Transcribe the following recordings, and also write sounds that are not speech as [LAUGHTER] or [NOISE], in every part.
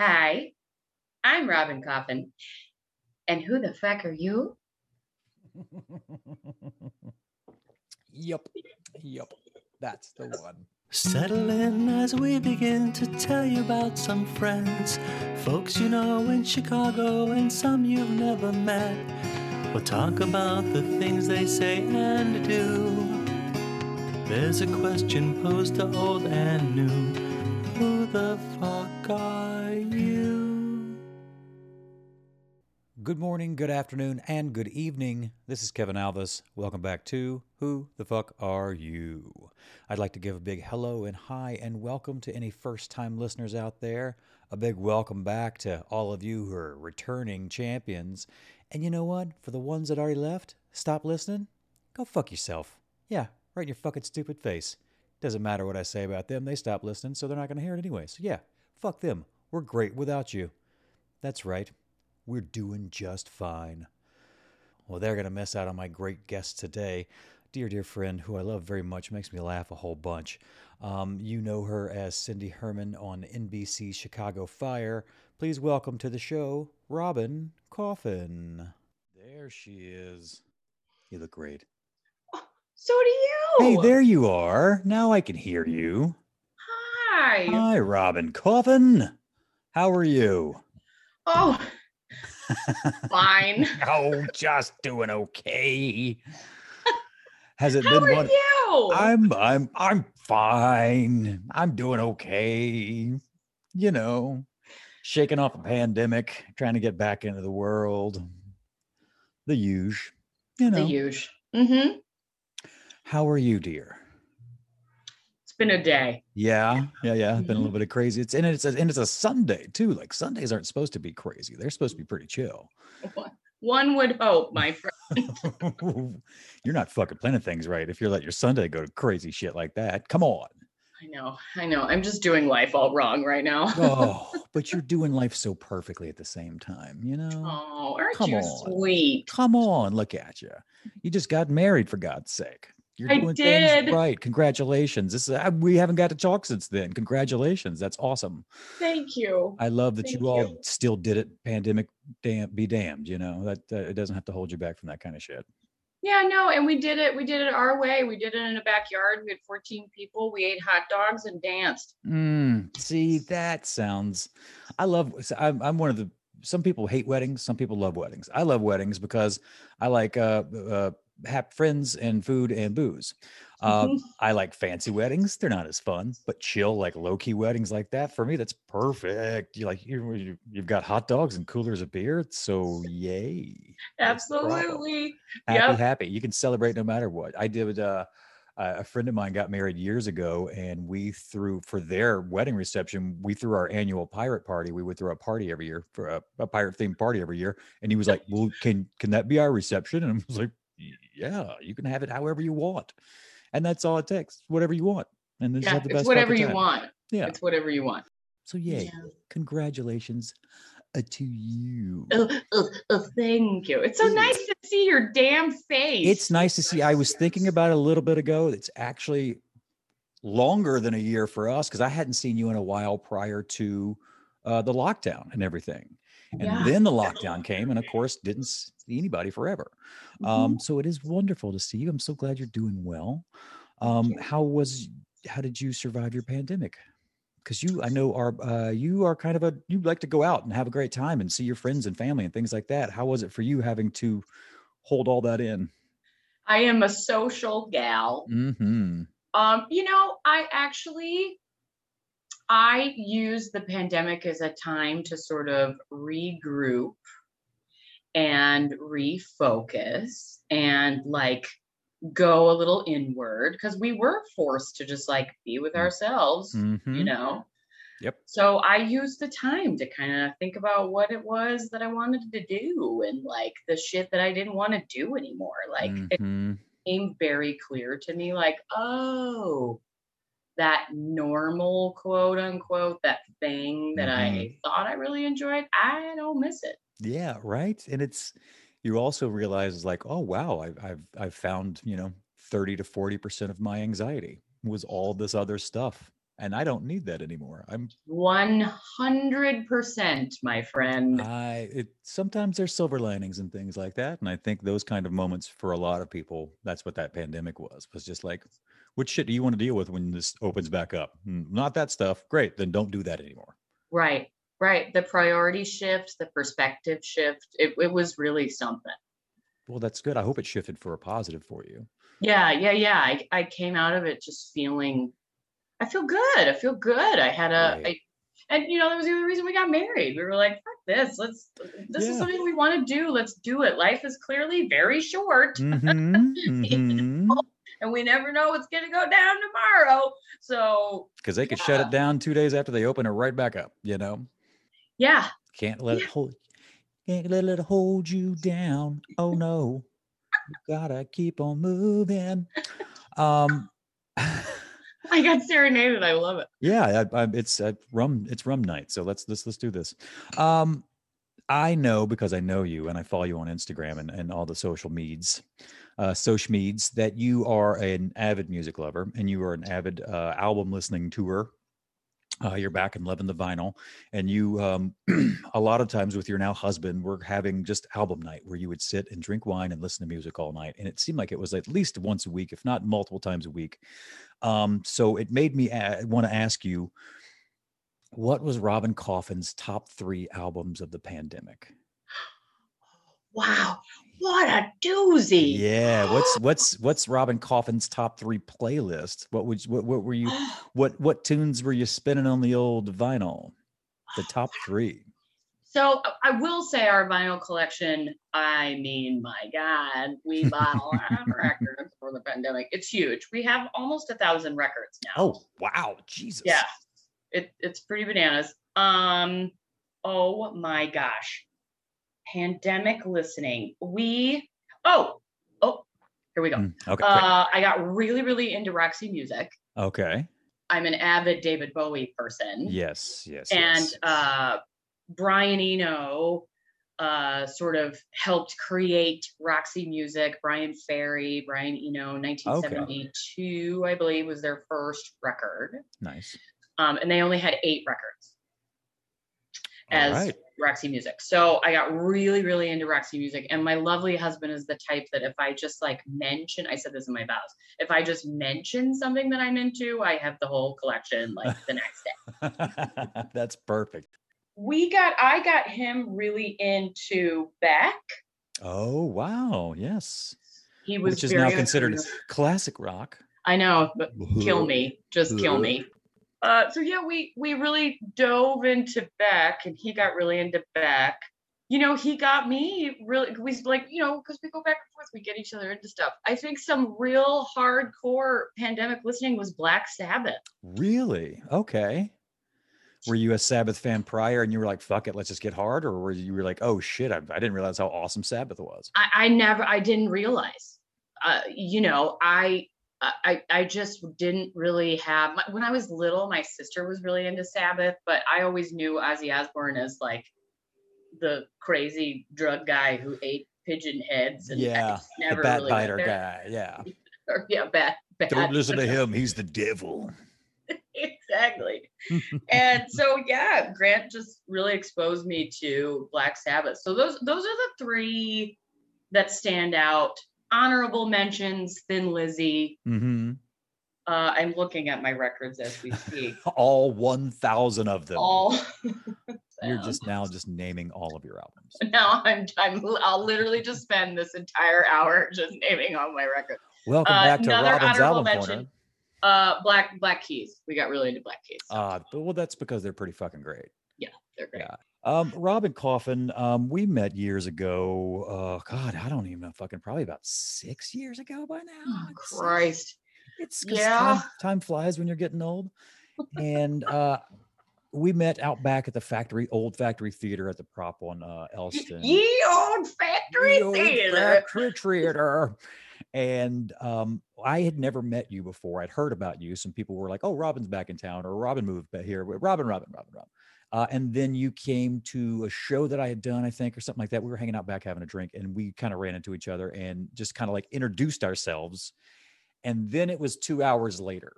Hi, I'm Robyn Coffin. And who the fuck are you? [LAUGHS] Yep. Yep. That's the one. Settle in as we begin to tell you about some friends, folks you know in Chicago and some you've never met. We'll talk about the things they say and do. There's a question posed to old and new Who the fuck are you? Good morning, good afternoon, and good evening. This is Kevin Alvis. Welcome back to Who the Fuck Are You? I'd like to give a big hello and hi and welcome to any first time listeners out there. A big welcome back to all of you who are returning champions. And you know what? For the ones that already left, stop listening. Go fuck yourself. Yeah, right in your fucking stupid face. Doesn't matter what I say about them, they stop listening, so they're not going to hear it anyway. So yeah, fuck them. We're great without you. That's right. We're doing just fine. Well, they're going to miss out on my great guest today. Dear, dear friend, who I love very much, makes me laugh a whole bunch. Um, you know her as Cindy Herrmann on NBC Chicago Fire. Please welcome to the show, Robyn Coffin. There she is. You look great. So do you. Hey, there you are. Now I can hear you. Hi. Hi, Robyn Coffin. How are you? Oh, fine. [LAUGHS] Oh, just doing okay. [LAUGHS] Has it How been are one? you? I'm I'm I'm fine. I'm doing okay. You know, shaking off a pandemic, trying to get back into the world. The huge. You know. the huge. Mm-hmm. How are you, dear? Been a day. Yeah, yeah, yeah. Been a Mm-hmm. little bit of crazy. It's and it's a, and it's a Sunday too. Like Sundays aren't supposed to be crazy. They're supposed to be pretty chill. [LAUGHS] One would hope, my friend. [LAUGHS] you're not fucking planning things right if you let your Sunday go to crazy shit like that. Come on. I know. I know. I'm just doing life all wrong right now. Oh, [LAUGHS] but you're doing life so perfectly at the same time, you know? Oh, aren't Come you on. sweet? Come on, look at you. You just got married for God's sake. You're I doing did. things right. Congratulations. This is, uh, we haven't got to talk since then. Congratulations. That's awesome. Thank you. I love that Thank you all you. still did it. Pandemic, damn, be damned. You know that uh, it doesn't have to hold you back from that kind of shit. Yeah, no, and we did it. We did it our way. We did it in a backyard. We had 14 people. We ate hot dogs and danced. Mm, see, that sounds. I love. I'm, I'm one of the. Some people hate weddings. Some people love weddings. I love weddings because I like uh, uh have friends and food and booze. Uh, Mhm. I like fancy weddings. They're not as fun, but chill, like low key weddings like that. For me, that's perfect. You like you you- you've got hot dogs and coolers of beer. So yay! Absolutely. happy Yep. happy you can celebrate no matter what i did uh a a friend of mine got married years ago and we threw for their wedding reception we threw our annual pirate party we would throw a party every year for a, a pirate themed party every year and he was like well can can that be our reception and i was like "Y- yeah you can have it however you want and that's all it takes whatever you want and then Yeah, have the it's best whatever you want. yeah It's whatever you want. so yay Yeah. congratulations uh, to you Oh, oh, oh, thank you. It's so nice to see your damn face. It's nice to see. I was thinking about it a little bit ago. It's actually longer than a year for us because I hadn't seen you in a while prior to uh, the lockdown and everything. And Yeah. then the lockdown came, and of course, didn't see anybody forever. Mhm. Um, so it is wonderful to see you. I'm so glad you're doing well. Um, how was? How did you survive your pandemic? Because you, I know, are uh, you are kind of a you like to go out and have a great time and see your friends and family and things like that. How was it for you having to hold all that in? I am a social gal. Hmm. Um, you know, I actually I use the pandemic as a time to sort of regroup and refocus and like go a little inward because we were forced to just like be with ourselves, you Mhm. know. Yep. So I used the time to kind of think about what it was that I wanted to do and like the shit that I didn't want to do anymore. Like it Mhm. became very clear to me like, oh, that normal quote unquote, that thing that I mm-hmm. thought I really enjoyed, I don't miss it. Yeah, right. And it's you also realize like, oh wow, I've I've I've found you know thirty to forty percent of my anxiety was all this other stuff and I don't need that anymore. I'm 100%, my friend. I it sometimes there's silver linings and things like that, and I think those kind of moments for a lot of people, that's what that pandemic was. Was just like, what shit do you want to deal with when this opens back up? "Hmm, Not that stuff. Great, then don't do that anymore. Right, right. The priority shift, the perspective shift, it, it was really something. Well, that's good. I hope it shifted for a positive for you. Yeah, yeah, yeah. I, I came out of it just feeling, I feel good. I feel good. I had a, Right. I, and you know, that was the other reason we got married. We were like, fuck this. Let's, this Yeah. is something we want to do. Let's do it. Life is clearly very short Mhm, mhm. [LAUGHS] and we never know what's going to go down tomorrow. So, because they could shut it down two days after they open it right back up. You know, yeah, can't let it hold. Can't let it hold you down. Oh no, you gotta keep on moving. Um, [LAUGHS] I got serenaded. I love it. yeah, I, I, it's uh, rum. It's rum night. So let's let's let's do this. Um, I know because I know you and I follow you on Instagram and, and all the social meds, uh, social meds that you are an avid music lover and you are an avid uh, album listening tour. Uh, you're back and loving the vinyl, and you um, [CLEARS THROAT] a lot of times with your now husband, we're having just album night where you would sit and drink wine and listen to music all night, and it seemed like it was at least once a week, if not multiple times a week. Um, so it made me a- want to ask you, what was Robyn Coffin's top three albums of the pandemic? Wow. What a doozy. Yeah, what's [GASPS] what's what's Robyn Coffin's top three playlist? What would you- what what were you [SIGHS] what what tunes were you spinning on the old vinyl? The [SIGHS] top three. So I will say our vinyl collection, I mean, my God, we bought a lot of [LAUGHS] records for the pandemic. It's huge. We have almost a thousand records now. Oh wow, Jesus. yeah. It, it's pretty bananas. Um, oh my gosh. Pandemic listening. We oh, oh, here we go. Mm, okay. Uh, I got really, really into Roxy music. okay. I'm an avid David Bowie person. Yes. Yes. and yes. uh, Brian Eno uh, sort of helped create Roxy Music. Bryan Ferry, Brian Eno, 1972, I believe, was their first record, nice. um, and they only had eight records as right. Roxy Music. So I got really, really into Roxy Music, and my lovely husband is the type that if I just like mention, I said this in my vows, if I just mention something that I'm into, I have the whole collection like the next day. [LAUGHS] That's perfect. we got I got him really into Beck. Oh wow, yes. He was Which is now considered classic rock. I know, but kill [LAUGHS] me, just kill me. Uh, so yeah, we we really dove into Beck, and he got really into Beck. You know, he got me really. We like, you know, because we go back and forth, we get each other into stuff. I think some real hardcore pandemic listening was Black Sabbath. Really? Okay. Were you a Sabbath fan prior and you were like, fuck it, let's just get hard? Or were you were like, oh shit, I, I didn't realize how awesome Sabbath was? I, I never, I didn't realize. Uh, you know, I, I, I just didn't really have. My, when I was little, my sister was really into Sabbath, but I always knew Ozzy Osbourne as like the crazy drug guy who ate pigeon heads. And yeah. just The bat really biter guy. Yeah. Or, [LAUGHS] yeah, bat, bad. Don't listen to him. He's the devil. [LAUGHS] [LAUGHS] exactly. and so yeah, Grant just really exposed me to Black Sabbath. So those those are the three that stand out. Honorable mentions: Thin Lizzy. hmm Uh, I'm looking at my records as we speak. [LAUGHS] All 1,000 of them. All [LAUGHS] You're just now just naming all of your albums. [LAUGHS] now I'm I'm I'll literally just spend this entire hour just naming all my records. Welcome Uh, back to another Robyn's honorable album mention. corner. Uh, Black Black Keys. We got really into Black Keys. Uh, but, well, that's because they're pretty fucking great. Yeah, they're great. yeah. Um, Robyn Coffin, um, we met years ago. Uh, God, I don't even know, fucking probably about six years ago by now. Oh. Christ. It's Yeah. Time, time flies when you're getting old. And uh, we met out back at the factory, old factory theater at the prop on uh, Elston. Ye old factory The old theater. Factory theater. And um, I had never met you before. I'd heard about you. Some people were like, "Oh, Robyn's back in town," or "Robyn moved back here." Robyn, Robyn, Robyn, Robyn. Uh, and then you came to a show that I had done, I think, or something like that. We were hanging out back having a drink, and we kind of ran into each other and just kind of like introduced ourselves. And then it was two hours later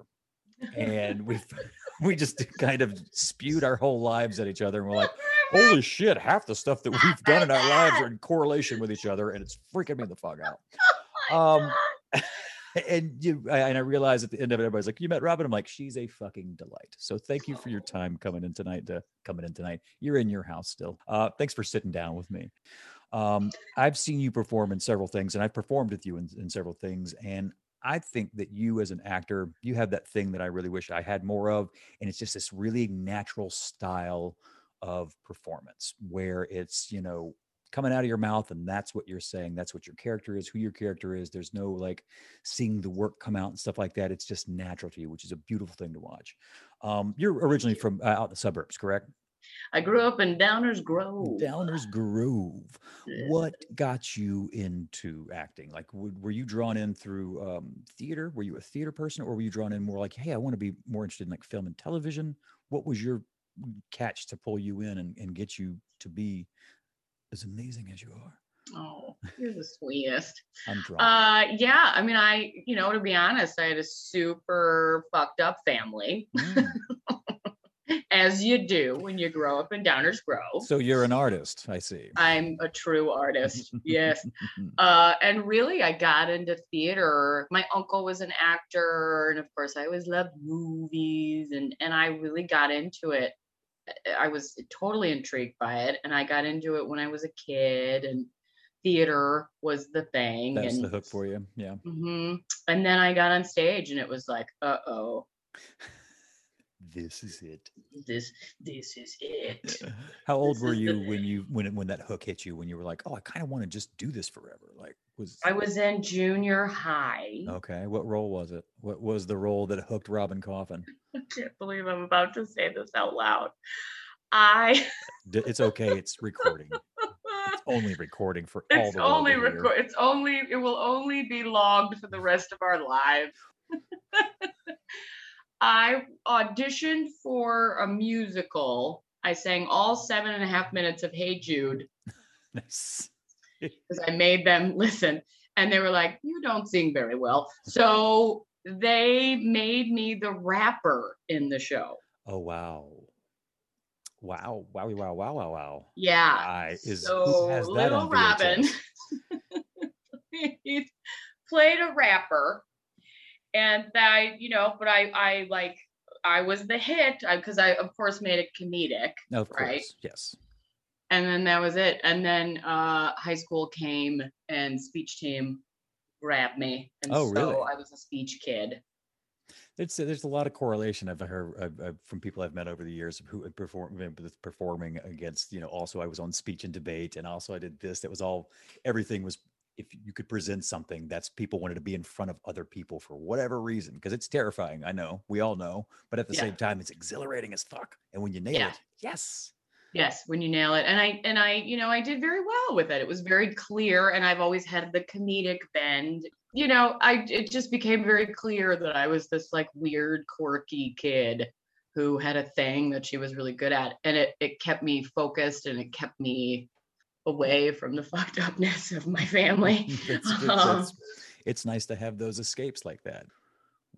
[LAUGHS] and we [LAUGHS] we just kind of spewed our whole lives at each other, and we're like, "Holy [LAUGHS] shit! Half the stuff that we've done in our lives are in correlation with each other, and it's freaking me the fuck out." Um, and you and I realized at the end of it, everybody's like, "You met Robyn?" I'm like, "She's a fucking delight." So thank you for your time coming in tonight. To coming in tonight, you're in your house still. Uh, thanks for sitting down with me. Um, I've seen you perform in several things, and I've performed with you in, in several things, and I think that you as an actor, you have that thing that I really wish I had more of, and it's just this really natural style of performance where it's you know coming out of your mouth and that's what you're saying that's what your character is who your character is there's no like seeing the work come out and stuff like that it's just natural to you which is a beautiful thing to watch um, you're originally from uh, out in the suburbs correct I grew up in Downers Grove. Downers Grove. Yeah. What got you into acting? Like, w- were you drawn in through um, theater? Were you a theater person, or were you drawn in more like, hey, I want to be more interested in like film and television? What was your catch to pull you in and, and get you to be as amazing as you are? Oh, you're the sweetest. [LAUGHS] I'm drunk. Uh, yeah. I mean, I, you know, to be honest, I had a super fucked up family, Mm. [LAUGHS] as you do when you grow up in Downers Grove. So you're an artist, I see. I'm a true artist. [LAUGHS] yes. Uh, and really, I got into theater. My uncle was an actor, and of course, I always loved movies, and and I really got into it. I was totally intrigued by it, and I got into it when I was a kid, and theater was the thing. That's and, the hook for you. Yeah. hmm And then I got on stage, and it was like, uh oh, [LAUGHS] This is it. this this is it. [LAUGHS] How old This were the you when you when it- when that hook hit you? When you were like, oh, I kind of want to just do this forever. Like, was I was in junior high. okay. What role was it? What was the role that hooked Robyn Coffin? [LAUGHS] I can't believe I'm about to say this out loud. I [LAUGHS] It's okay. It's recording. It's only recording for all it's the only record it's only it will only be logged for the mm. rest of our lives. [LAUGHS] I auditioned for a musical. I sang all seven and a half minutes of Hey Jude Nice. [LAUGHS] because I made them listen. And they were like, You don't sing very well. So they made me the rapper in the show. Oh wow. Wow. Wowie wow wow wow wow. Yeah. I is so little Robyn he [LAUGHS] played a rapper, and that I, you know, but I, I like, I was the hit uh, because I, of course, made it comedic, Of course. Yes. And then that was it. And then uh, high school came, and speech team grabbed me, and Oh, really? so I was a speech kid. It's there's a lot of correlation I've heard I've, I've, from people I've met over the years who had perform performing against you know also I was on speech and debate and also I did this that was all everything was if you could present something that's people wanted to be in front of other people for whatever reason because it's terrifying I know we all know but at the Yeah. same time it's exhilarating as fuck and when you nail Yeah. it yes Yes, when you nail it. And I and I, you know, I did very well with it. It was very clear and I've always had the comedic bend. You know, I it just became very clear that I was this like weird quirky kid who had a thing that she was really good at and it it kept me focused and it kept me away from the [LAUGHS] fucked upness of my family. it's, it's, [LAUGHS] Um, it's, it's nice to have those escapes like that.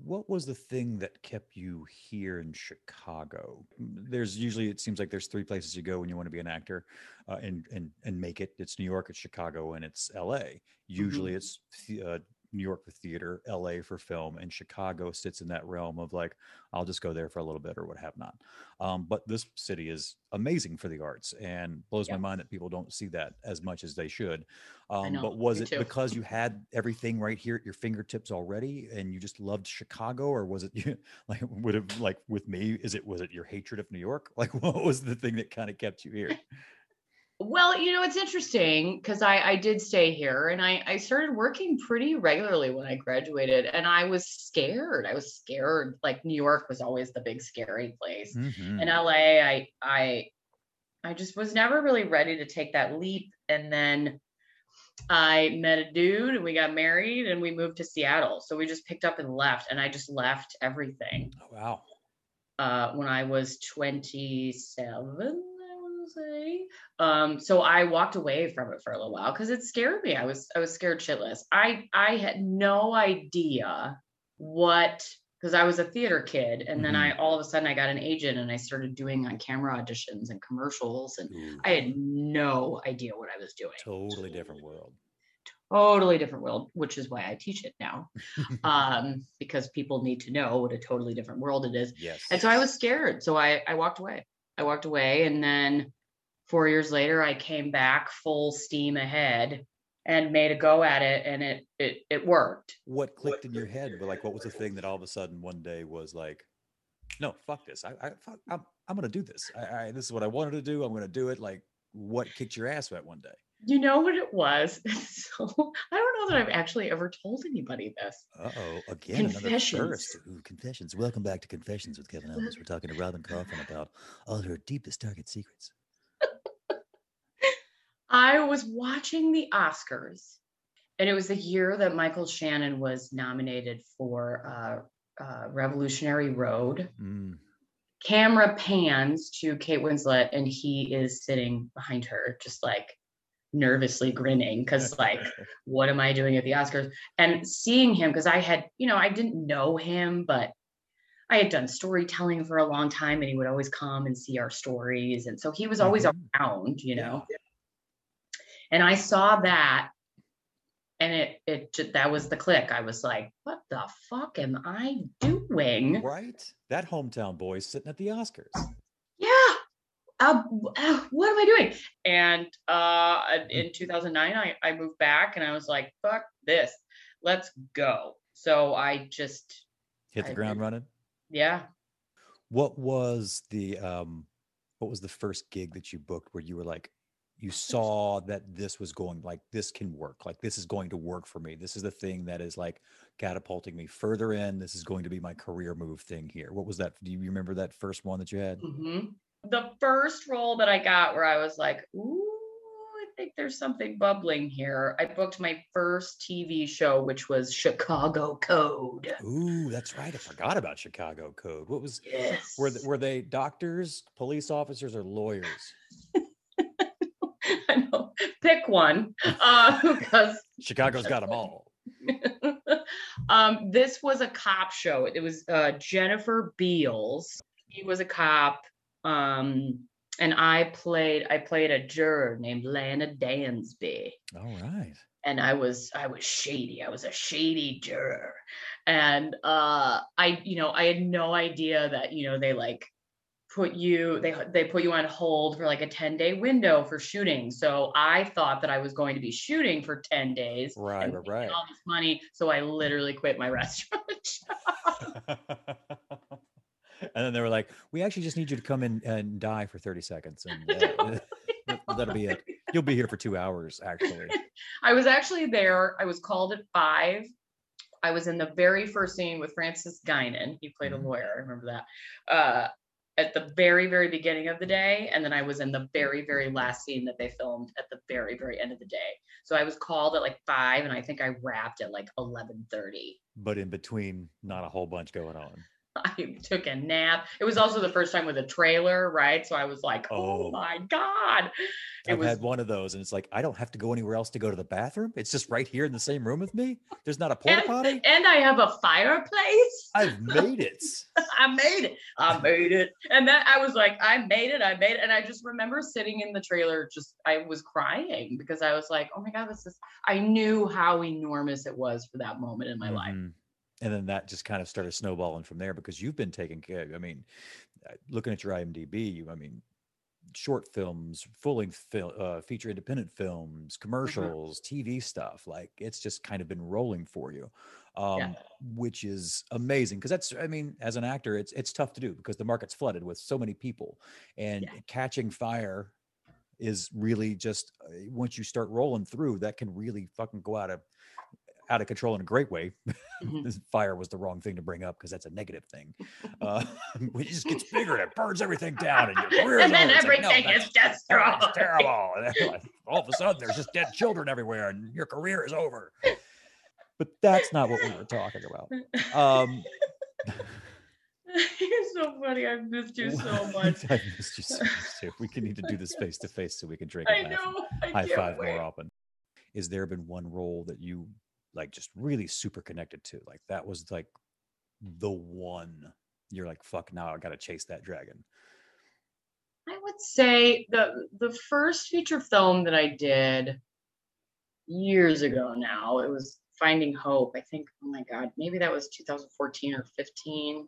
What was the thing that kept you here in Chicago? There's usually it seems like there's three places you go when you want to be an actor, uh, and and and make it. It's New York, it's Chicago, and it's L.A. Usually it's uh, New York for theater, LA for film, and Chicago sits in that realm of like, I'll just go there for a little bit or what have not. Um, but this city is amazing for the arts and blows Yeah. my mind that people don't see that as much as they should. Um, know, but was it too. because you had everything right here at your fingertips already and you just loved Chicago or was it you [LAUGHS] like would have like with me, is it was it your hatred of New York? [LAUGHS] Like what was the thing that kind of kept you here? Well, you know, it's interesting because I, I did stay here and I, I started working pretty regularly when I graduated and I was scared. I was scared. Like New York was always the big scary place. Mhm. In LA, I I I just was never really ready to take that leap. And then I met a dude and we got married and we moved to Seattle. So we just picked up and left and I just left everything Oh, wow. uh, when I was 27, I want to say. Um, so I walked away from it for a little while because it scared me. I was I was scared shitless. I I had no idea what because I was a theater kid, and then Mhm. I all of a sudden I got an agent, and I started doing on camera auditions and commercials, and Ooh, I had no idea what I was doing. totally different world. Totally different world, which is why I teach it now, [LAUGHS] um, because people need to know what a totally different world it is. yes. And so I was scared, so I I walked away. I walked away, and then four years later, I came back full steam ahead and made a go at it, and it it it worked. what clicked in your head? Like, what was the thing that all of a sudden one day was like, no, fuck this. I, I fuck, I'm, I'm gonna do this. I, I, this is what I wanted to do. I'm gonna do it. Like, what kicked your ass that one day? You know what it was? [LAUGHS] so I don't know that I've actually ever told anybody this. Uh oh, again another Confessions. first. Ooh, confessions. Welcome back to Confessions with Kevin Elvis. We're talking to Robyn Coffin about all her deepest, darkest secrets. I was watching the Oscars, and it was the year that Michael Shannon was nominated for uh, uh, Revolutionary Road. Mm, Camera pans to Kate Winslet, and he is sitting behind her, just like nervously grinning, because like, [LAUGHS] what am I doing at the Oscars? And seeing him, because I had, you know, I didn't know him, but I had done storytelling for a long time, and he would always come and see our stories, and so he was always Mhm. around, you know. And I saw that, and it it that was the click. I was like, "What the fuck am I doing?" right? That hometown boy sitting at the Oscars. Yeah. Uh, uh, what am I doing? And uh, in 2009, I, I moved back and I was like, fuck this. Let's go. So I just, Hit the I ground running. yeah. What was the um what was the first gig that you booked where you were like you saw that this was going like this can work like this is going to work for me this is the thing that is like catapulting me further in this is going to be my career move thing here what was that do you remember that first one that you had hmm The first role that I got where I was like, ooh, I think there's something bubbling here. I booked my first TV show, which was Chicago Code. ooh that's right i forgot about chicago code what was Yes. were they, were they doctors police officers or lawyers. [LAUGHS] Pick one. Uh, [LAUGHS] because chicago's got them [LAUGHS] all um, this was a cop show. It was uh, Jennifer Beals. He was a cop, um, and I played. I played a juror named Lana Dansby, all right and I was I was shady. I was a shady juror, and uh, I you know I had no idea that you know they like put you they they put you on hold for like a 10 day window for shooting so i thought that i was going to be shooting for 10 days right and right right all this money. So I literally quit my [LAUGHS] restaurant. [LAUGHS] job. and then they were like, "We actually just need you to come in and die for thirty seconds, and [LAUGHS] uh, that- that'll be it. You'll be here for two hours, actually." I was actually there. I was called at five. I was in the very first scene with Francis Guinan. He played a lawyer. I remember that. Uh, at the very, very beginning of the day. And then I was in the very, very last scene that they filmed at the very, very end of the day. So I was called at like five and I think I wrapped at like 1130. But in between, not a whole bunch going on. [LAUGHS] I took a nap. It was also the first time with a trailer, right? So I was like, oh, Oh. my God. It I've was had one of those, and it's like I don't have to go anywhere else to go to the bathroom. It's just right here in the same room with me. There's not a porta potty. and I have a fireplace. I've made it. [LAUGHS] I made it. I made it. And then I was like, I made it. I made it. And I just remember sitting in the trailer, just I was crying because I was like, oh my God, this is I knew how enormous it was for that moment in my life. Mm-hmm. And then that just kind of started snowballing from there because you've been taking care. I mean, uh, looking at your IMDb, you, I mean, short films, full length fil- uh, feature independent films, commercials, TV stuff. Like it's just kind of been rolling for you, um, Yeah. which is amazing. Because that's, I mean, as an actor, it's it's tough to do because the market's flooded with so many people, and Yeah. catching fire is really just uh, once you start rolling through, that can really fucking go out of out of control in a great way. [LAUGHS] Mhm. This fire was the wrong thing to bring up because that's a negative thing. [LAUGHS] Uh, [LAUGHS] it just gets bigger and it burns everything down, and your career And then everything is destroyed. It's terrible. And like, all of a sudden, there's just dead children everywhere, and your career is over. But that's not what we were talking about. Um, You're so funny. I've missed you so much. I missed you so much too. We can need to do this face to face so we can drink I and laugh and know. I high five wait. more often. Is there been one role that you like just really super connected to? Like that was like the one? You're like, fuck, now I gotta chase that dragon. I would say the the first feature film that I did years ago now, it was Finding Hope. I think, oh my God, maybe that was 2014 or 15.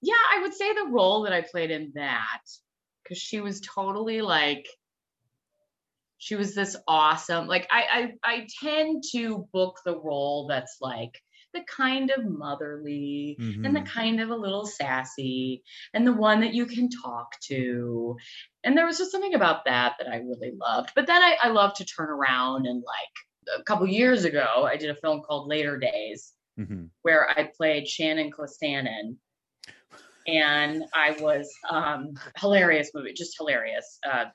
Yeah, I would say the role that I played in that, because she was totally like, she was this awesome. Like I, I I tend to book the role that's like the kind of motherly and the Mhm. kind of a little sassy and the one that you can talk to. And there was just something about that that I really loved. But then I, I love to turn around and like a couple years ago, I did a film called Later Days Mhm. where I played Shannon Clastanen. And I was um, hilarious movie, just hilarious. Uh,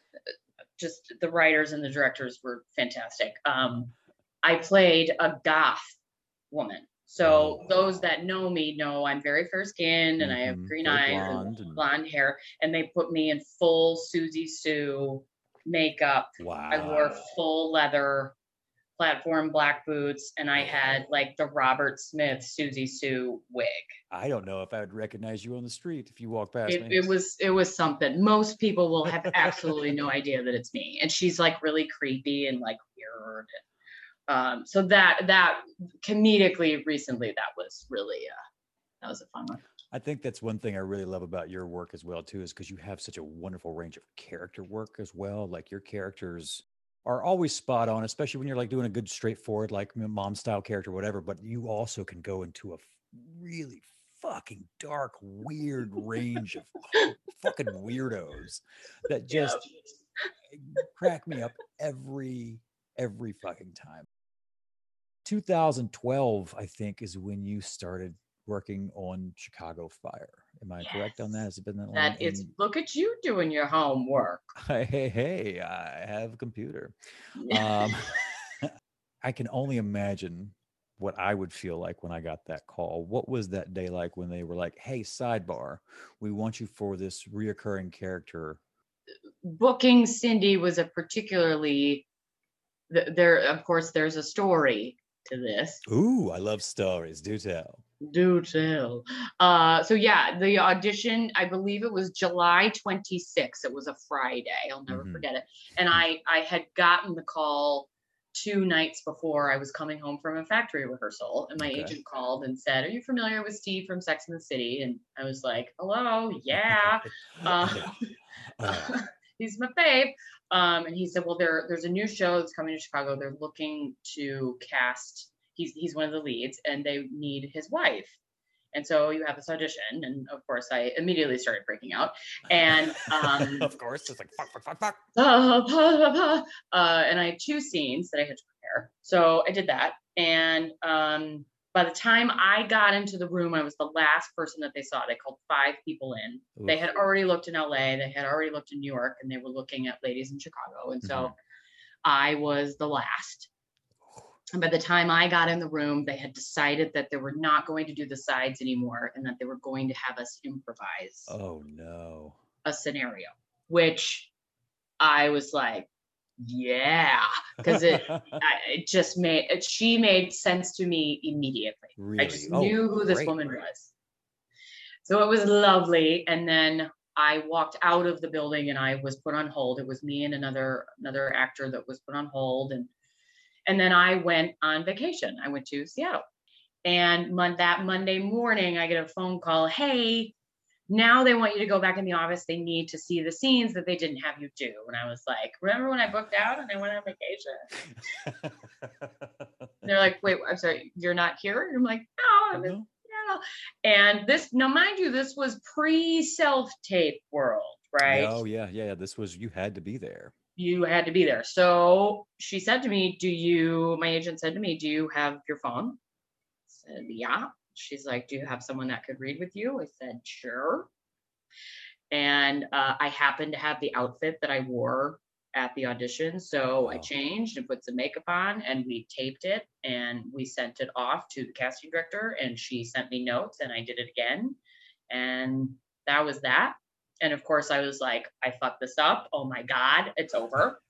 just the writers and the directors were fantastic. Um, I played a goth woman. So Oh. those that know me know I'm very fair skinned and I have Mhm. green eyes blonde and and- blonde hair. And they put me in full Siouxsie Sioux makeup. Wow. I wore full leather platform black boots and I had like the Robert Smith Siouxsie Sioux wig. I don't know if I would recognize you on the street if you walk past It, me. it was it was something. Most people will have absolutely no idea that it's me. And she's like really creepy and like weird. Um, so that that comedically recently that was really uh that was a fun one. I think that's one thing I really love about your work as well too, is because you have such a wonderful range of character work as well. Like your characters are always spot on, especially when you're like doing a good straightforward like mom style character, whatever. But you also can go into a really fucking dark, weird range of fucking weirdos that Yeah. just crack me up every every fucking time. 2012, I think, is when you started working on Chicago Fire. Am I correct on that? Has it been that long? That is And- look at you doing your homework. [LAUGHS] hey, hey, hey, I have a computer. Um, [LAUGHS] I can only imagine what I would feel like when I got that call. What was that day like when they were like, "Hey, sidebar, we want you for this reoccurring character." Booking Cindy was a particularly there of course there's a story to this. Ooh, I love stories. Do tell. Do tell. Uh, so yeah, the audition, I believe it was July 26th. It was a Friday. I'll never Mhm. forget it. And I, I had gotten the call two nights before I was coming home from a factory rehearsal, and my Okay. agent called and said, "Are you familiar with Steve from Sex and the City?" And I was like, "Hello, yeah." [LAUGHS] Uh, [LAUGHS] Uh, he's my fave. Um, and he said, well, there, there's a new show that's coming to Chicago. They're looking to cast. He's he's one of the leads, and they need his wife. And so you have this audition, and of course, I immediately started breaking out. And um, [LAUGHS] of course, it's like fuck, fuck, fuck, fuck. [LAUGHS] uh, and I had two scenes that I had to prepare. So I did that. And um, by the time I got into the room, I was the last person that they saw. They called five people in. They had already looked in LA, they had already looked in New York, and they were looking at ladies in Chicago. And so Mhm. I was the last. And by the time I got in the room, they had decided that they were not going to do the sides anymore and that they were going to have us improvise Oh no. a scenario, which I was like, yeah, because it, [LAUGHS] I, it just made it, she made sense to me immediately. really? I just Oh, knew who this great, woman was. So it was lovely. And then I walked out of the building and I was put on hold. It was me and another another actor that was put on hold. And and then I went on vacation. I went to Seattle. And mon- that Monday morning, I get a phone call. Hey, now they want you to go back in the office. They need to see the scenes that they didn't have you do. And I was like, remember when I booked out and I went on vacation? They're like, wait, I'm sorry, you're not here? And I'm like, no, I'm in yeah. And this, now mind you, this was pre self tape world, right? Oh yeah, yeah. yeah, This was you had to be there. You had to be there. So she said to me, Do you, my agent said to me, Do you have your phone? I said, Yeah. She's like, Do you have someone that could read with you? I said, Sure. And uh, I happened to have the outfit that I wore at the audition. So I changed and put some makeup on and we taped it and we sent it off to the casting director and she sent me notes and I did it again. And that was that. And of course, I was like, I fucked this up. Oh my God, it's over.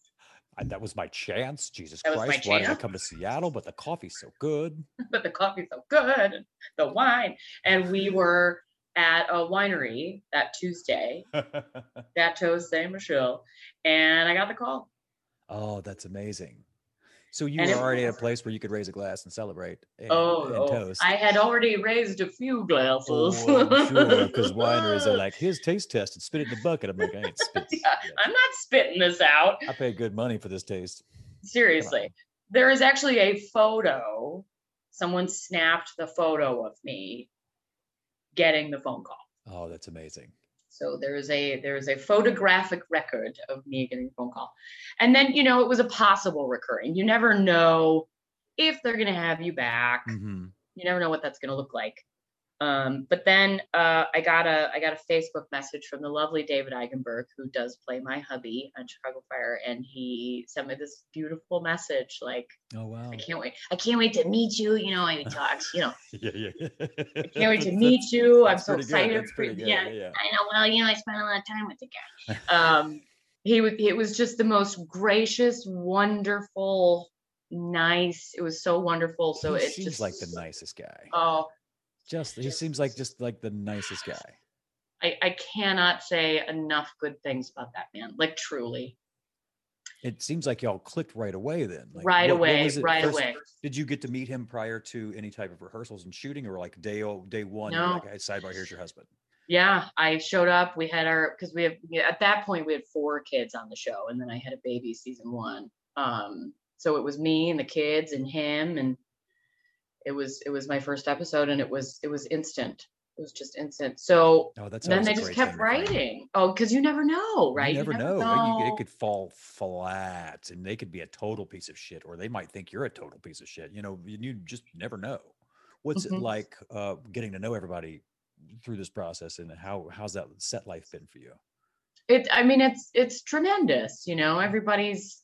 I, that was my chance. Jesus That Christ, why did I come to Seattle? But the coffee's so good. [LAUGHS] but the coffee's so good, the wine. And we were at a winery that Tuesday, [LAUGHS] Chateau Ste. Michelle, and I got the call. oh, that's amazing. So you And were already at a place where you could raise a glass and celebrate and, Oh, and oh, toast. I had already raised a few oh, glasses. Oh, sure, because [LAUGHS] wineries are like, here's taste test and spit it in the bucket. I'm like, I ain't spit. [LAUGHS] Yeah, I'm not spitting this out. I paid good money for this taste. Seriously. There is actually a photo. Someone snapped the photo of me getting the phone call. Oh, that's amazing. So there is a there is a photographic record of me getting a phone call. And then, you know, it was a possible recurring. You never know if they're gonna have you back. hmm You never know what that's gonna look like. Um, but then uh, I got a I got a Facebook message from the lovely David Eigenberg, who does play my hubby on Chicago Fire, and he sent me this beautiful message like, Oh wow. I can't wait, I can't wait to meet you. You know, and he talks, you know, [LAUGHS] yeah, yeah. I can't wait to [LAUGHS] meet you. I'm so excited for yeah, yeah, yeah. I know. Well, you know, I spent a lot of time with the guy. [LAUGHS] Um, he was. It was just the most gracious, wonderful, nice. It was so wonderful. So he it seems just like the nicest guy. Oh, Just he seems like just like the nicest guy. I, I cannot say enough good things about that man. Like truly, It seems like y'all clicked right away then. Like, right what- what away, it right first- away. Did you get to meet him prior to any type of rehearsals and shooting, or like day day one? No. Like, hey, sidebar, here's your husband. Yeah, I showed up. We had our because we have at that point we had four kids on the show, and then I had a baby season one. Um, so it was me and the kids and him, and it was it was my first episode, and it was it was instant. It was just instant. So Oh, that's then they just kept thing to find. writing. Oh, because you never know, right? You never, know. It- you- It could fall flat, and they could be a total piece of shit, or they might think you're a total piece of shit. You know, you, you just never know. What's Mhm. it like uh, getting to know everybody through this process, and how how's that set life been for you? it i mean it's it's tremendous you know everybody's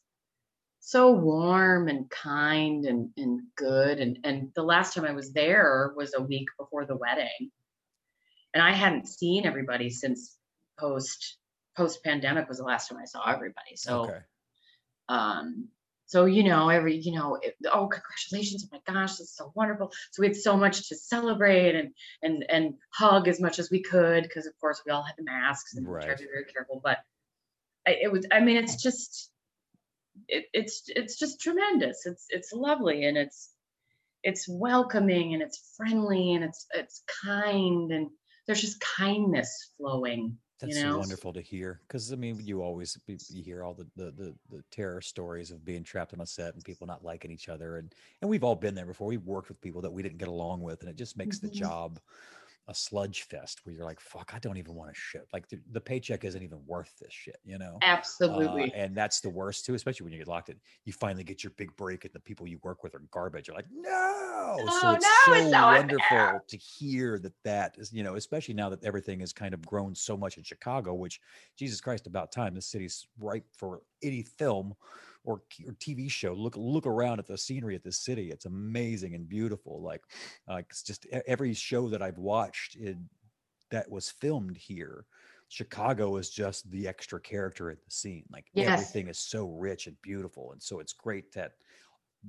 so warm and kind and and good and and the last time i was there was a week before the wedding. And i hadn't seen everybody since post post pandemic was the last time i saw everybody. So okay, um so you know every you know it, oh congratulations oh my gosh that's so wonderful. So we had so much to celebrate and and and hug as much as we could because of course we all had the masks and we tried to be very careful but I, it was i mean it's just it, it's it's just tremendous it's it's lovely and it's it's welcoming and it's friendly and it's it's kind and there's just kindness flowing that's you know wonderful to hear. Because I mean, you always be- you hear all the, the the the terror stories of being trapped on a set and people not liking each other, and and we've all been there before. We've worked with people that we didn't get along with, and it just makes the Mhm. job a sludge fest where you're like, fuck, I don't even want to shit. Like the, the paycheck isn't even worth this shit, you know? absolutely Uh, and that's the worst too, especially when you get locked in. You finally get your big break, and the people you work with are garbage. You're like, no. so Oh, it's no, so it's wonderful unfair. to hear that that is, you know, especially now that everything has kind of grown so much in Chicago. Which, Jesus Christ, about time. This city's ripe for any film or, or TV show. Look look around at the scenery at this city. It's amazing and beautiful. Like, uh, it's just every show that I've watched it, that was filmed here. Chicago is just the extra character in the scene. Like Yes. everything is so rich and beautiful, and so it's great that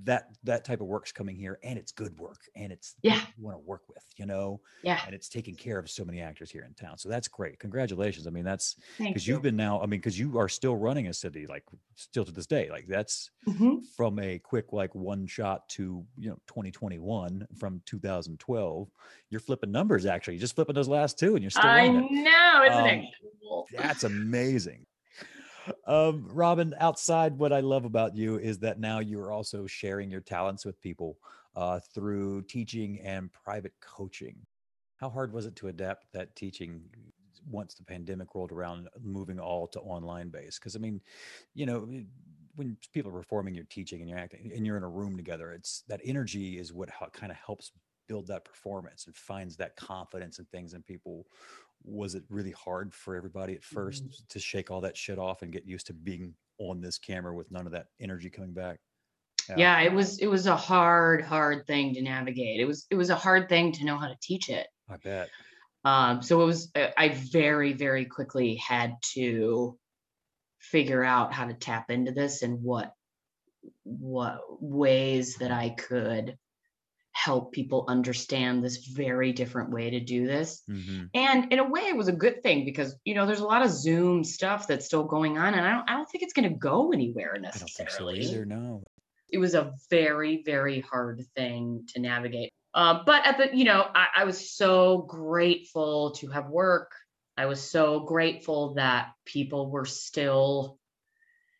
that that type of work's coming here, and it's good work, and it's Yeah. you want to work with, you know, yeah and it's taking care of so many actors here in town. So that's great. Congratulations. I mean, that's because you you've been now. I mean, because you are still running a city, like still to this day. Like that's Mhm. from a quick like one shot to you know 2021 from 2012 you're flipping numbers actually you're just flipping those last two and you're still I know, isn't Um, it that's [LAUGHS] amazing um robyn outside what i love about you is that now you are also sharing your talents with people uh through teaching and private coaching. How hard was it to adapt that teaching once the pandemic rolled around moving all to online base because i mean you know when people are performing you're teaching and you're acting and you're in a room together it's that energy is what kind of helps build that performance and finds that confidence and things in people was it really hard for everybody at 1st Mhm. to shake all that shit off and get used to being on this camera with none of that energy coming back? Yeah. It was it was a hard hard thing to navigate. It was it was a hard thing to know how to teach it. I bet. Um so it was i I very very quickly had to figure out how to tap into this and what what ways that I could help people understand this very different way to do this. Mm-hmm. And in a way, it was a good thing because you know there's a lot of Zoom stuff that's still going on, and I don't I don't think it's going to go anywhere I don't necessarily. think so either. No. It was a very very hard thing to navigate. Uh, but at the you know I, I was so grateful to have work. I was so grateful that people were still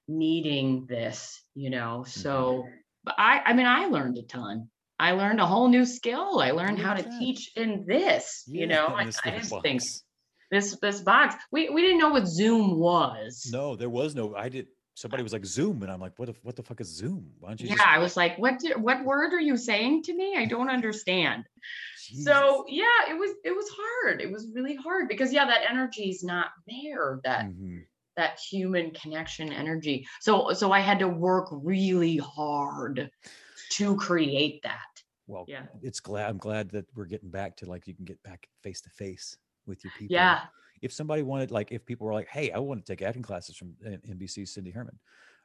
needing this. You know, so but I I mean I learned a ton. I learned a whole new skill. I learned how to Yeah. teach in this. You know, Yeah, I, I little just think this this box. We we didn't know what Zoom was. No, there was no. I did. Somebody was like Zoom, and I'm like, what? The, what the fuck is Zoom? Why don't you? Yeah, just, I was like, what did, what word are you saying to me? I don't understand. Jesus. So yeah, it was it was hard. It was really hard because yeah, that energy is not there. That Mhm. that human connection energy. So so I had to work really hard to create that. Well, Yeah. it's glad. I'm glad that we're getting back to like you can get back face to face with your people. Yeah. If somebody wanted, like, if people were like, "Hey, I want to take acting classes from uh, NBC Cindy Herrmann,"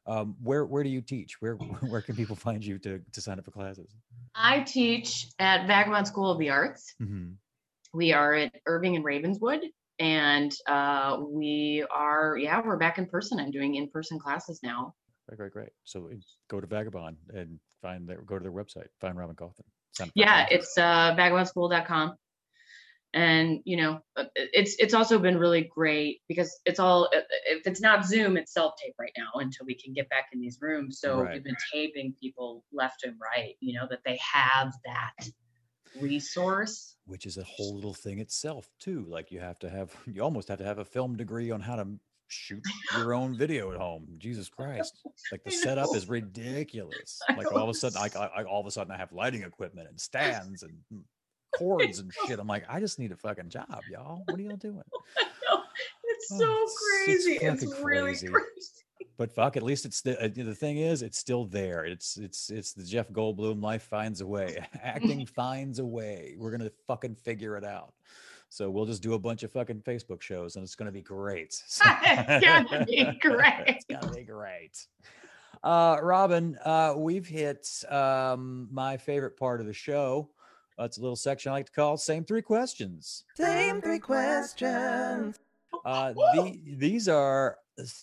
um, where where do you teach? Where [LAUGHS] where can people find you to to sign up for classes? I teach at Vagabond School of the Arts. hmm We are at Irving and Ravenswood. And uh, we are, yeah, we're back in person. I'm doing in person classes now. Great, great, great. So go to Vagabond and find their go to their website, find Robyn Coffin. Sign up for Yeah, it's uh, vagabondschool.com. And you know, uh, it's it's also been really great because it's all uh, if it's not Zoom, it's self tape right now until we can get back in these rooms. So Right. we've been taping people left and right. You know that they have that resource. which is a whole little thing itself too. Like you have to have, [LAUGHS] you almost have to have a film degree on how to shoot your own video at home. Jesus [LAUGHS] Christ! Like the setup is [LAUGHS] ridiculous. Like all of a sudden, I, I, I all of a sudden I have lighting equipment and [LAUGHS] stands and mm, cords and shit. I'm like, I just need a fucking job, y'all. What are y'all doing? It's Oh, so it's- it's crazy. It's, fucking really crazy. crazy. But fuck, at least it's the uh, the thing is, it's still there. It's it's it's the Jeff Goldblum. Life finds a way. Acting finds a way. We're gonna fucking figure it out. So we'll just do a bunch of fucking Facebook shows, and it's gonna be great. So- [LAUGHS] It's gonna be [LAUGHS] great. it's gonna be great. Uh, Robyn, uh, we've hit um, my favorite part of the show. That's a little section I like to call "Same Three Questions." Same three questions. [LAUGHS] Uh, the, these are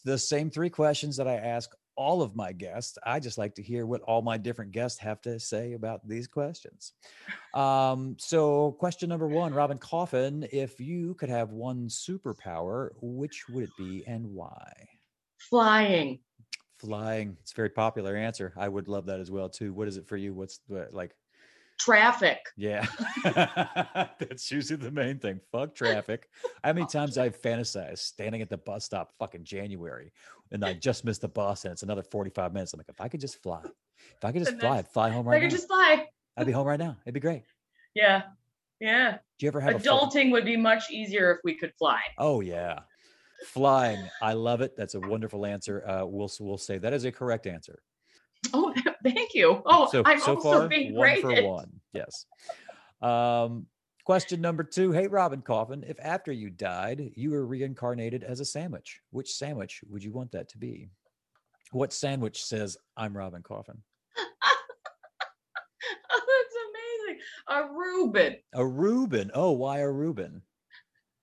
the same three questions that I ask all of my guests. I just like to hear what all my different guests have to say about these questions. Um, so, question number one, Robyn Coffin, if you could have one superpower, which would it be and why? Flying. Flying. It's a very popular answer. I would love that as well too. What is it for you? What's the like? Traffic. Yeah, [LAUGHS] that's usually the main thing. Fuck traffic. How many [LAUGHS] times I've fantasized standing at the bus stop, fucking January, and I just missed the bus, and it's another forty-five minutes. I'm like, if I could just fly, if I could just fly, I'd fly home right I could now. just fly. I'd be home right now. It'd be great. Yeah. Yeah. Do you ever have Adulting would be much easier if we could fly. Oh yeah, flying. I love it. That's a wonderful answer. Uh, we'll we'll say that is a correct answer. Oh, [LAUGHS] thank you. Oh, so I'm so also far being one for one. Yes. Um, question number two. Hey, Robyn Coffin, if after you died you were reincarnated as a sandwich, which sandwich would you want that to be? What sandwich says I'm Robyn Coffin? [LAUGHS] Oh, that's amazing. A Reuben. A Reuben. Oh, why a Reuben?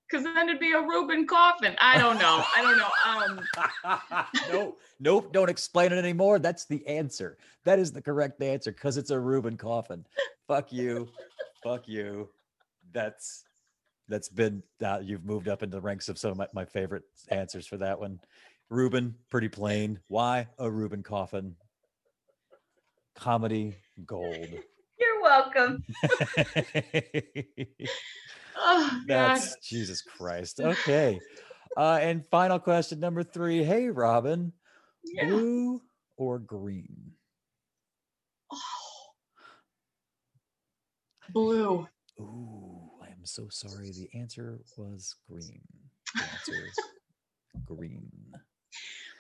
Because then it'd be a Reuben coffin. I don't know. I don't know. Um, [LAUGHS] no, nope, don't explain it anymore. That's the answer. That is the correct answer because it's a Reuben coffin. Fuck you. Fuck you. That's that's been uh, you've moved up into the ranks of some of my, my favorite answers for that one. Reuben, pretty plain. Why a Reuben coffin? Comedy gold. [LAUGHS] you're welcome. [LAUGHS] Oh, God. That's Jesus Christ. Okay. Uh, and final question number three. Hey, Robyn, Yeah. blue or green? Oh. Blue. Ooh, I am so sorry. The answer was green. The answer is green.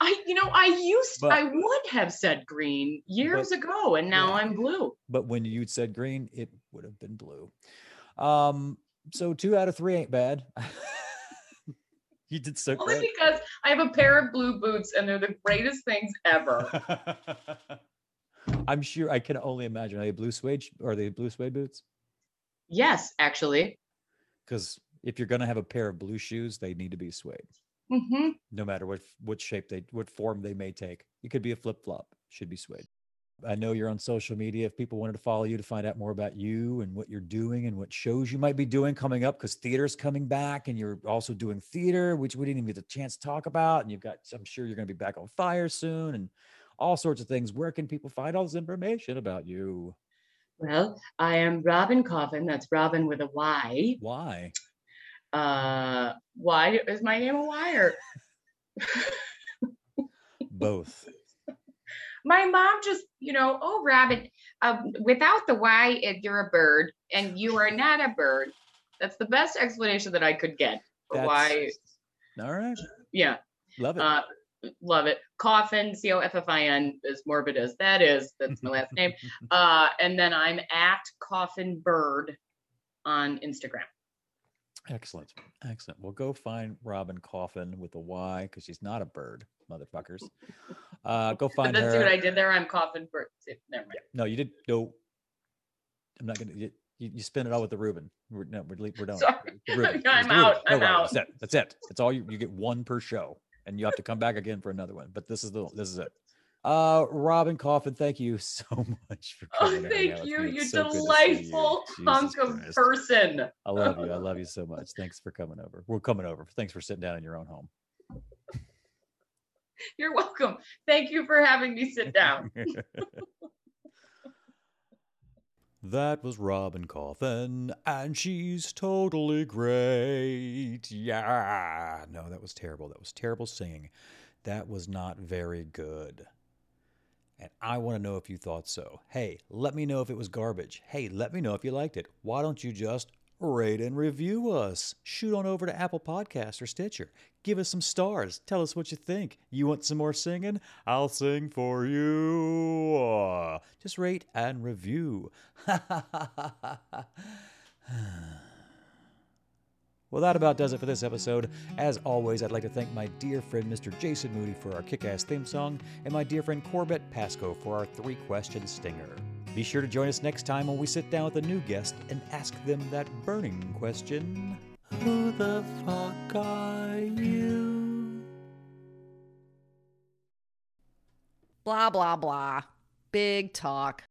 I, you know, I used, But- I would have said green years ago, and now Yeah. I'm blue. But when you said green, it would have been blue. Um, so two out of three ain't bad. [LAUGHS] you did so Only great. because I have a pair of blue boots and they're the greatest things ever. [LAUGHS] I'm sure I can only imagine. Are they blue suede? sh- Are they blue suede boots? yes, actually. Because if you're gonna have a pair of blue shoes, they need to be suede, hmm no matter what what shape they, what form they may take. It could be a flip flop. Should be suede. I know you're on social media. If people wanted to follow you to find out more about you and what you're doing and what shows you might be doing coming up, because theater's coming back and you're also doing theater, which we didn't even get the chance to talk about. And you've got, I'm sure you're going to be back on fire soon and all sorts of things. Where can people find all this information about you? Well, I am Robyn Coffin. That's Robyn with a Y. Why? Uh, why is my name a Y or [LAUGHS] Both. My mom just, you know, oh, rabbit, um, without the Y, you're a bird, and you are not a bird. That's the best explanation that I could get for why. All right. Yeah, Love it. uh, love it. Coffin, C O F F I N, as morbid as that is, that's my last name. [LAUGHS] Uh, and then I'm at Coffin Bird on Instagram. Excellent. Excellent. Well, go find Robyn Coffin with a Y because she's not a bird, motherfuckers. Uh, go [LAUGHS] find then her. see what I did there? I'm Coffin Bird. Never mind. No, you did. No, I'm not gonna. You, you, you spin it all with the Reuben. We're, no, we're, we're done. Sorry. The Reuben. [LAUGHS] I'm Reuben. out. No, I'm out. That's it. That's it. That's all you. You get one per show, and you have to come back again for another one. But this is the. This is it. Uh, Robyn Coffin, thank you so [LAUGHS] much for Oh, coming. hanging thank you. You so good to see you. delightful Jesus hunk of person. I love you. I love you so [LAUGHS] much. Thanks for coming over. We're coming over. Thanks for sitting down in your own home. [LAUGHS] You're welcome. Thank you for having me sit down. that was Robyn Coffin, and she's totally great. Yeah. No, that was terrible. That was terrible singing. That was not very good. And I want to know if you thought so. Hey, let me know if it was garbage. Hey, let me know if you liked it. Why don't you just rate and review us? Shoot on over to Apple Podcasts or Stitcher. Give us some stars. Tell us what you think. You want some more singing? I'll sing for you. Just rate and review. [LAUGHS] Well, that about does it for this episode. As always, I'd like to thank my dear friend Mr. Jason Moody for our kick ass theme song, and my dear friend Corbett Pasco for our three question stinger. Be sure to join us next time when we sit down with a new guest and ask them that burning question. Who the fuck are you? Blah, blah, blah. Big talk.